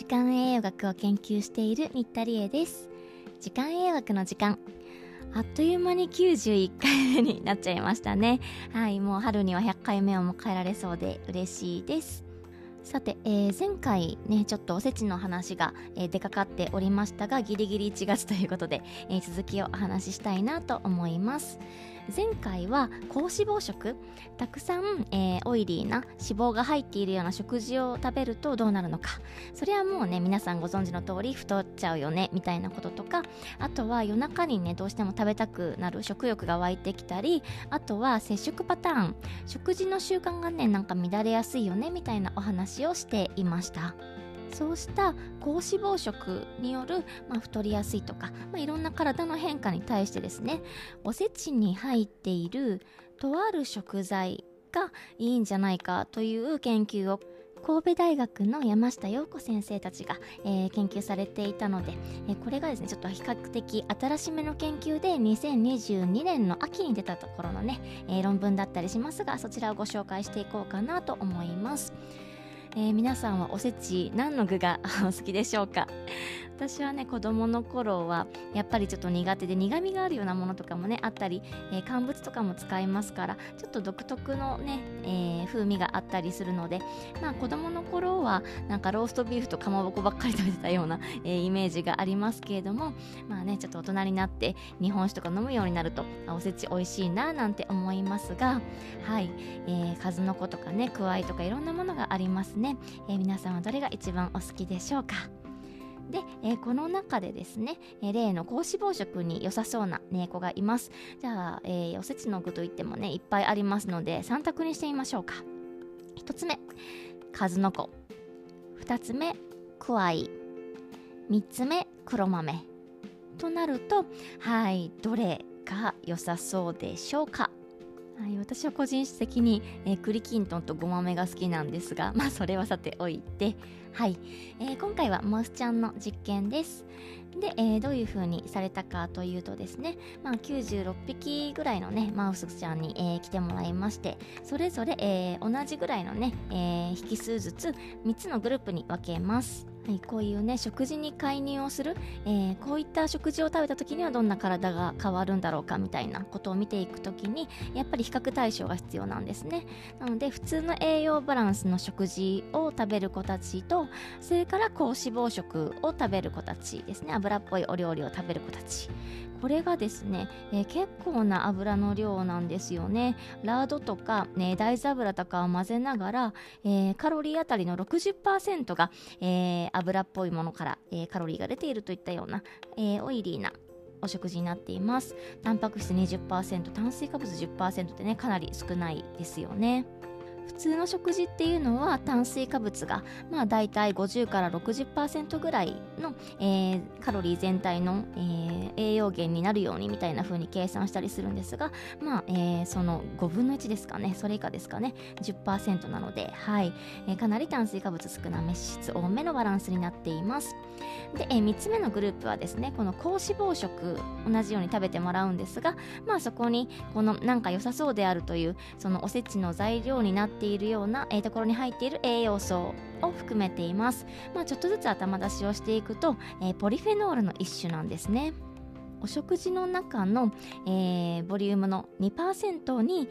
時間栄養学を研究している新田理恵です。時間栄養学の時間。あっという間に91回目になっちゃいましたね。はいもう春には100回目を迎えられそうで嬉しいです。さて、えー、前回ねちょっとおせちの話が、えー、出かかっておりましたがギリギリ1月ということで、えー、続きをお話ししたいなと思います。前回は高脂肪食。たくさん、えー、オイリーな脂肪が入っているような食事を食べるとどうなるのか。それはもうね皆さんご存知の通り太っちゃうよねみたいなこととかあとは夜中にねどうしても食べたくなる食欲が湧いてきたりあとは摂食パターン。食事の習慣がねなんか乱れやすいよねみたいなお話をしていました。そうした高脂肪食による、まあ、太りやすいとか、まあ、いろんな体の変化に対してですねおせちに入っているとある食材がいいんじゃないかという研究を神戸大学の山下陽子先生たちが、えー、研究されていたので、えー、これがですねちょっと比較的新しめの研究で2022年の秋に出たところのね、えー、論文だったりしますがそちらをご紹介していこうかなと思います。えー、皆さんはおせち何の具が お好きでしょうか？私はね子供の頃はやっぱりちょっと苦手で苦みがあるようなものとかもねあったり、えー、乾物とかも使いますからちょっと独特のね、えー、風味があったりするのでまあ子供の頃はなんかローストビーフとかまぼこばっかり食べてたような、えー、イメージがありますけれどもまあねちょっと大人になって日本酒とか飲むようになるとおせち美味しいななんて思いますがはい、えー、数の子とかねくわいとかいろんなものがありますね、えー、皆さんはどれが一番お好きでしょうか？で、えー、この中でですね、えー、例の高脂肪食に良さそうな、ね、子がいます。じゃあ、えー、おせちの具といってもね、いっぱいありますので、3択にしてみましょうか。1つ目、数の子。2つ目、くわい。3つ目、黒豆。となると、はい、どれが良さそうでしょうか？はい、私は個人的に、えー、栗きんとんとごまめが好きなんですが、まあそれはさておいて、はい、えー、今回はモスちゃんの実験です。で、えー、どういう風にされたかというとですね、まあ、96匹ぐらいのね、マウスちゃんに、えー、来てもらいまして、それぞれ、えー、同じぐらいのね、えー、引数ずつ3つのグループに分けます。はい、こういうね食事に介入をする、えー、こういった食事を食べた時にはどんな体が変わるんだろうかみたいなことを見ていく時にやっぱり比較対象が必要なんですね。なので普通の栄養バランスの食事を食べる子たちとそれから高脂肪食を食べる子たちですね。油っぽいお料理を食べる子たち。これがですね、えー、結構な油の量なんですよね。ラードとか、ね、大豆油とかを混ぜながら、えー、カロリーあたりの60%が、えー、油っぽいものから、えー、カロリーが出ているといったような、えー、オイリーなお食事になっています。タンパク質20%炭水化物10%ってねかなり少ないですよね。普通の食事っていうのは炭水化物がまあ大体50から60%ぐらいの、えー、カロリー全体の、えー、栄養源になるようにみたいな風に計算したりするんですがまあ、えー、その5分の1ですかねそれ以下ですかね10%なのではい、えー、かなり炭水化物少なめ脂質多めのバランスになっています。で、えー、3つ目のグループはですねこの高脂肪食同じように食べてもらうんですがまあそこにこのなんか良さそうであるというそのおせちの材料になってているような、えー、ところに入っている栄養素を含めています、まあ、ちょっとずつ頭出しをしていくと、えー、ポリフェノールの一種なんですね。お食事の中の、えー、ボリュームの2%に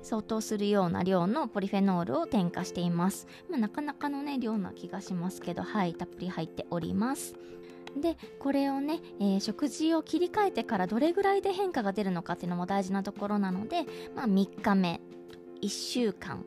相当するような量のポリフェノールを添加しています、まあ、なかなかのね量な気がしますけどはいたっぷり入っております。でこれをね、えー、食事を切り替えてからどれぐらいで変化が出るのかっていうのも大事なところなので、まあ、3日目1週間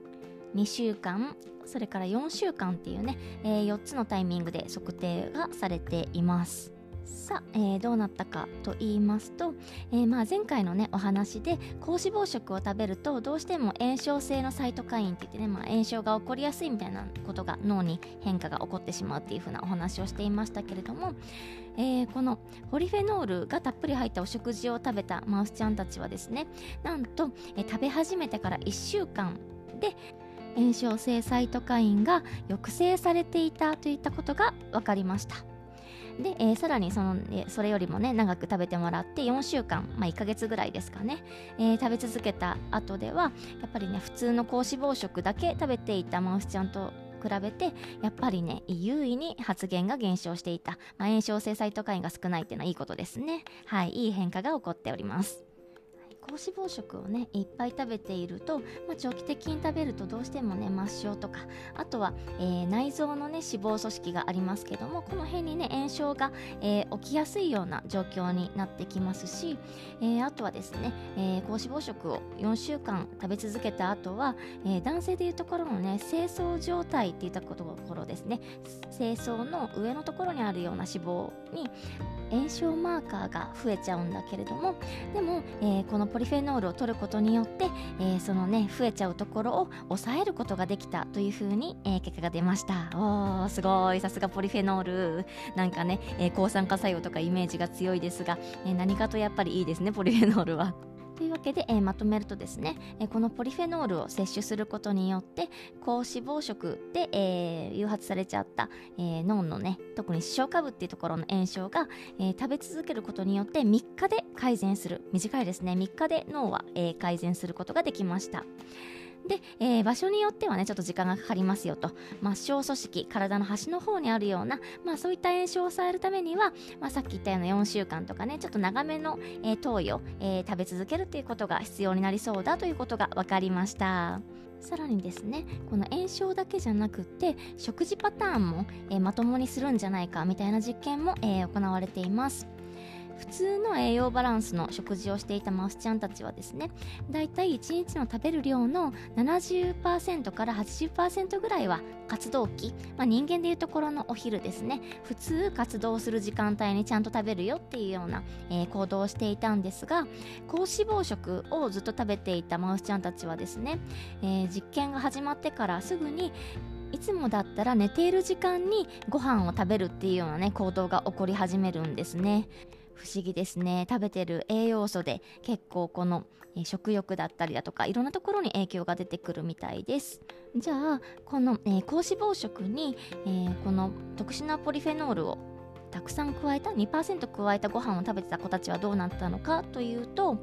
2週間それから4週間っていうね、えー、4つのタイミングで測定がされています。さあ、えー、どうなったかと言いますと、えー、まあ前回のねお話で高脂肪食を食べるとどうしても炎症性のサイトカインって言ってね、まあ、炎症が起こりやすいみたいなことが脳に変化が起こってしまうっていう風なお話をしていましたけれども、えー、このポリフェノールがたっぷり入ったお食事を食べたマウスちゃんたちはですねなんと、え食べ始めてから1週間で炎症性サイトカインが抑制されていたといったことが分かりました。で、えー、さらにその、え、それよりもね長く食べてもらって4週間、まあ、1ヶ月ぐらいですかね、えー、食べ続けた後ではやっぱりね普通の高脂肪食だけ食べていたマウスちゃんと比べてやっぱりね優位に発言が減少していた、まあ、炎症性サイトカインが少ないっていうのはいいことですね。はいいい変化が起こっております。高脂肪食をねいっぱい食べていると、まあ、長期的に食べるとどうしてもね末梢とかあとは、えー、内臓のね脂肪組織がありますけどもこの辺にね炎症が、えー、起きやすいような状況になってきますし、えー、あとはですね、え高脂肪食を4週間食べ続けた後は、え男性でいうところのね清掃状態っていったところですね。清掃の上のところにあるような脂肪に炎症マーカーが増えちゃうんだけれどもでも、えー、このポリフェノールを取ることによって、えー、そのね増えちゃうところを抑えることができたというふうに、えー、結果が出ました。おーすごい。さすがポリフェノール。なんかね、え抗酸化作用とかイメージが強いですが、え何かとやっぱりいいですねポリフェノールは。というわけで、えー、まとめるとですね、えー、このポリフェノールを摂取することによって高脂肪食で、えー、誘発されちゃった、え脳のね特に視床下部っていうところの炎症が、え食べ続けることによって3日で改善する短いですね3日で脳は、え改善することができました。で、えー、場所によってはねちょっと時間がかかりますよと。末梢組織体の端の方にあるような、まあ、そういった炎症を抑えるためには、まあ、さっき言ったような4週間とかねちょっと長めの、えー、投与、えー、食べ続けるということが必要になりそうだということが分かりました。さらにですねこの炎症だけじゃなくて食事パターンも、えー、まともにするんじゃないかみたいな実験も、えー、行われています。普通の栄養バランスの食事をしていたマウスちゃんたちはですねだいたい1日の食べる量の70%から80%ぐらいは活動期、まあ、人間でいうところのお昼ですね普通活動する時間帯にちゃんと食べるよっていうような、えー、行動をしていたんですが高脂肪食をずっと食べていたマウスちゃんたちはですね、えー、実験が始まってからすぐにいつもだったら寝ている時間にご飯を食べるっていうようなね行動が起こり始めるんですね。不思議ですね。食べてる栄養素で結構この、食欲だったりだとかいろんなところに影響が出てくるみたいです。じゃあこの、えー、高脂肪食に、えー、この特殊なポリフェノールをたくさん加えた2%加えたご飯を食べてた子たちはどうなったのかというと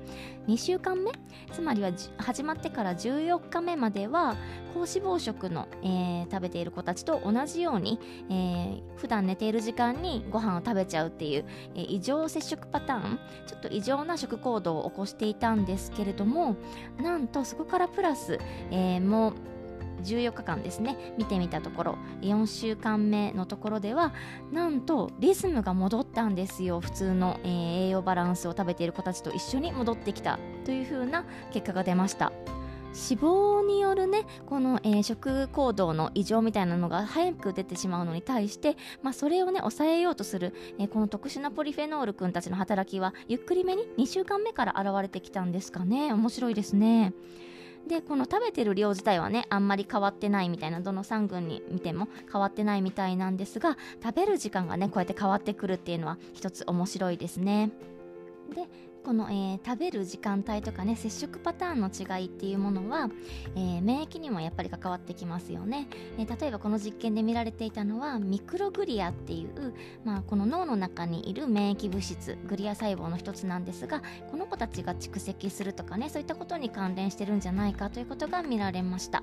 2週間目つまりは始まってから14日目までは高脂肪食の、えー、食べている子たちと同じように、えー、普段寝ている時間にご飯を食べちゃうっていう、えー、異常摂食パターンちょっと異常な食行動を起こしていたんですけれどもなんとそこからプラス、えー、もう14日間ですね見てみたところ4週間目のところではなんとリズムが戻ったんですよ普通の、えー、栄養バランスを食べている子たちと一緒に戻ってきたという風な結果が出ました脂肪によるねこの、えー、食行動の異常みたいなのが早く出てしまうのに対して、まあ、それをね抑えようとする、えー、この特殊なポリフェノール君たちの働きはゆっくりめに2週間目から現れてきたんですかね面白いですね。でこの食べてる量自体はねあんまり変わってないみたいなどの3群に見ても変わってないみたいなんですが食べる時間がねこうやって変わってくるっていうのは一つ面白いですね。でこの、えー、食べる時間帯とかね接触パターンの違いっていうものは、えー、免疫にもやっぱり関わってきますよね、えー、例えばこの実験で見られていたのはミクログリアっていう、まあ、この脳の中にいる免疫物質グリア細胞の一つなんですがこの子たちが蓄積するとかねそういったことに関連してるんじゃないかということが見られました。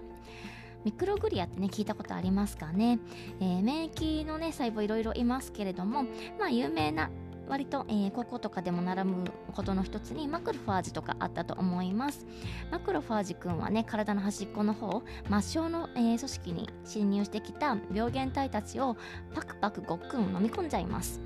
ミクログリアってね聞いたことありますかね、えー、免疫のね細胞いろいろいますけれどもまあ有名な割と、えー、高校とかでも習うことの一つにマクロファージとかあったと思います。マクロファージ君はね体の端っこの方末梢の、えー、組織に侵入してきた病原体たちをパクパクごっくん飲み込んじゃいます。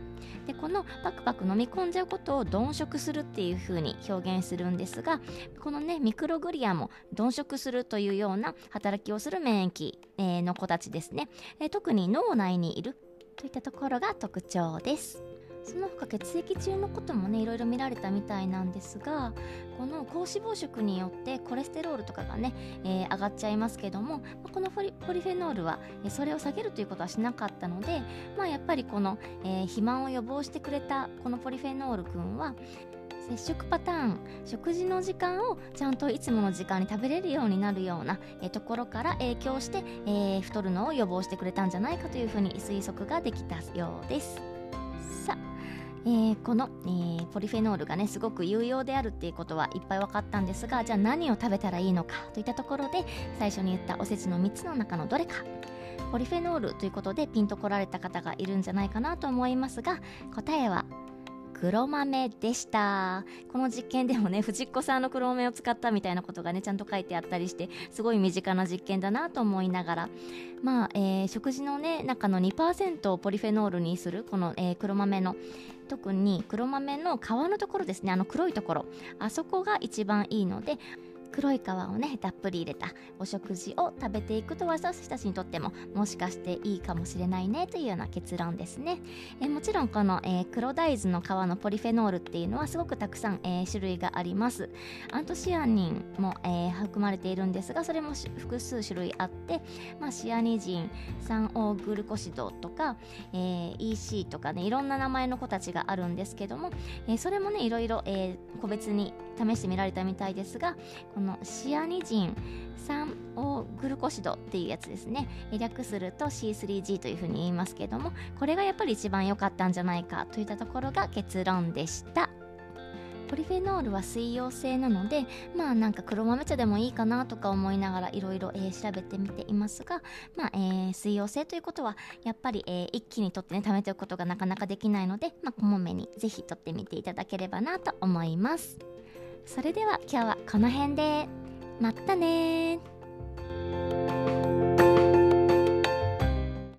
でこのパクパク飲み込んじゃうことを鈍食するっていう風に表現するんですがこのねミクログリアも鈍食するというような働きをする免疫、えー、の子たちですね、えー、特に脳内にいるといったところが特徴です。その他血液中のこともねいろいろ見られたみたいなんですがこの高脂肪食によってコレステロールとかがね、えー、上がっちゃいますけどもこのポリフェノールはそれを下げるということはしなかったので、まあ、やっぱりこの、えー、肥満を予防してくれたこのポリフェノール君は接触パターン食事の時間をちゃんといつもの時間に食べれるようになるような、え、ところから影響して、えー、太るのを予防してくれたんじゃないかというふうに推測ができたようです。さあえー、この、えー、ポリフェノールがねすごく有用であるっていうことはいっぱい分かったんですがじゃあ何を食べたらいいのかといったところで最初に言ったおせちの3つの中のどれか。ポリフェノールということでピンと来られた方がいるんじゃないかなと思いますが答えは黒豆でした。この実験でもね藤子さんの黒豆を使ったみたいなことがねちゃんと書いてあったりしてすごい身近な実験だなと思いながら。まあ、えー、食事のね中の2%をポリフェノールにするこの、えー、黒豆の特に黒豆の皮のところですねあの黒いところあそこが一番いいので黒い皮をねたっぷり入れたお食事を食べていくと私たちにとってももしかしていいかもしれないねというような結論ですね。えもちろんこの、えー、黒大豆の皮のポリフェノールっていうのはすごくたくさん、えー、種類があります。アントシアニンも、えー、含まれているんですがそれも複数種類あって、まあ、シアニジン酸オグルコシドとか、え、EC とかねいろんな名前の子たちがあるんですけども、え、それもねいろいろ、え、個別に試してみられたみたいですがこののシアニジン酸オグルコシドっていうやつですね略すると C3G というふうに言いますけどもこれがやっぱり一番良かったんじゃないかといったところが結論でしたポリフェノールは水溶性なのでまあなんか黒豆茶でもいいかなとか思いながらいろいろ調べてみていますが、まあえー、水溶性ということはやっぱり、えー、一気に取ってね貯めておくことがなかなかできないので、まあ、こまめにぜひ取ってみていただければなと思います。それでは今日はこの辺で。まったね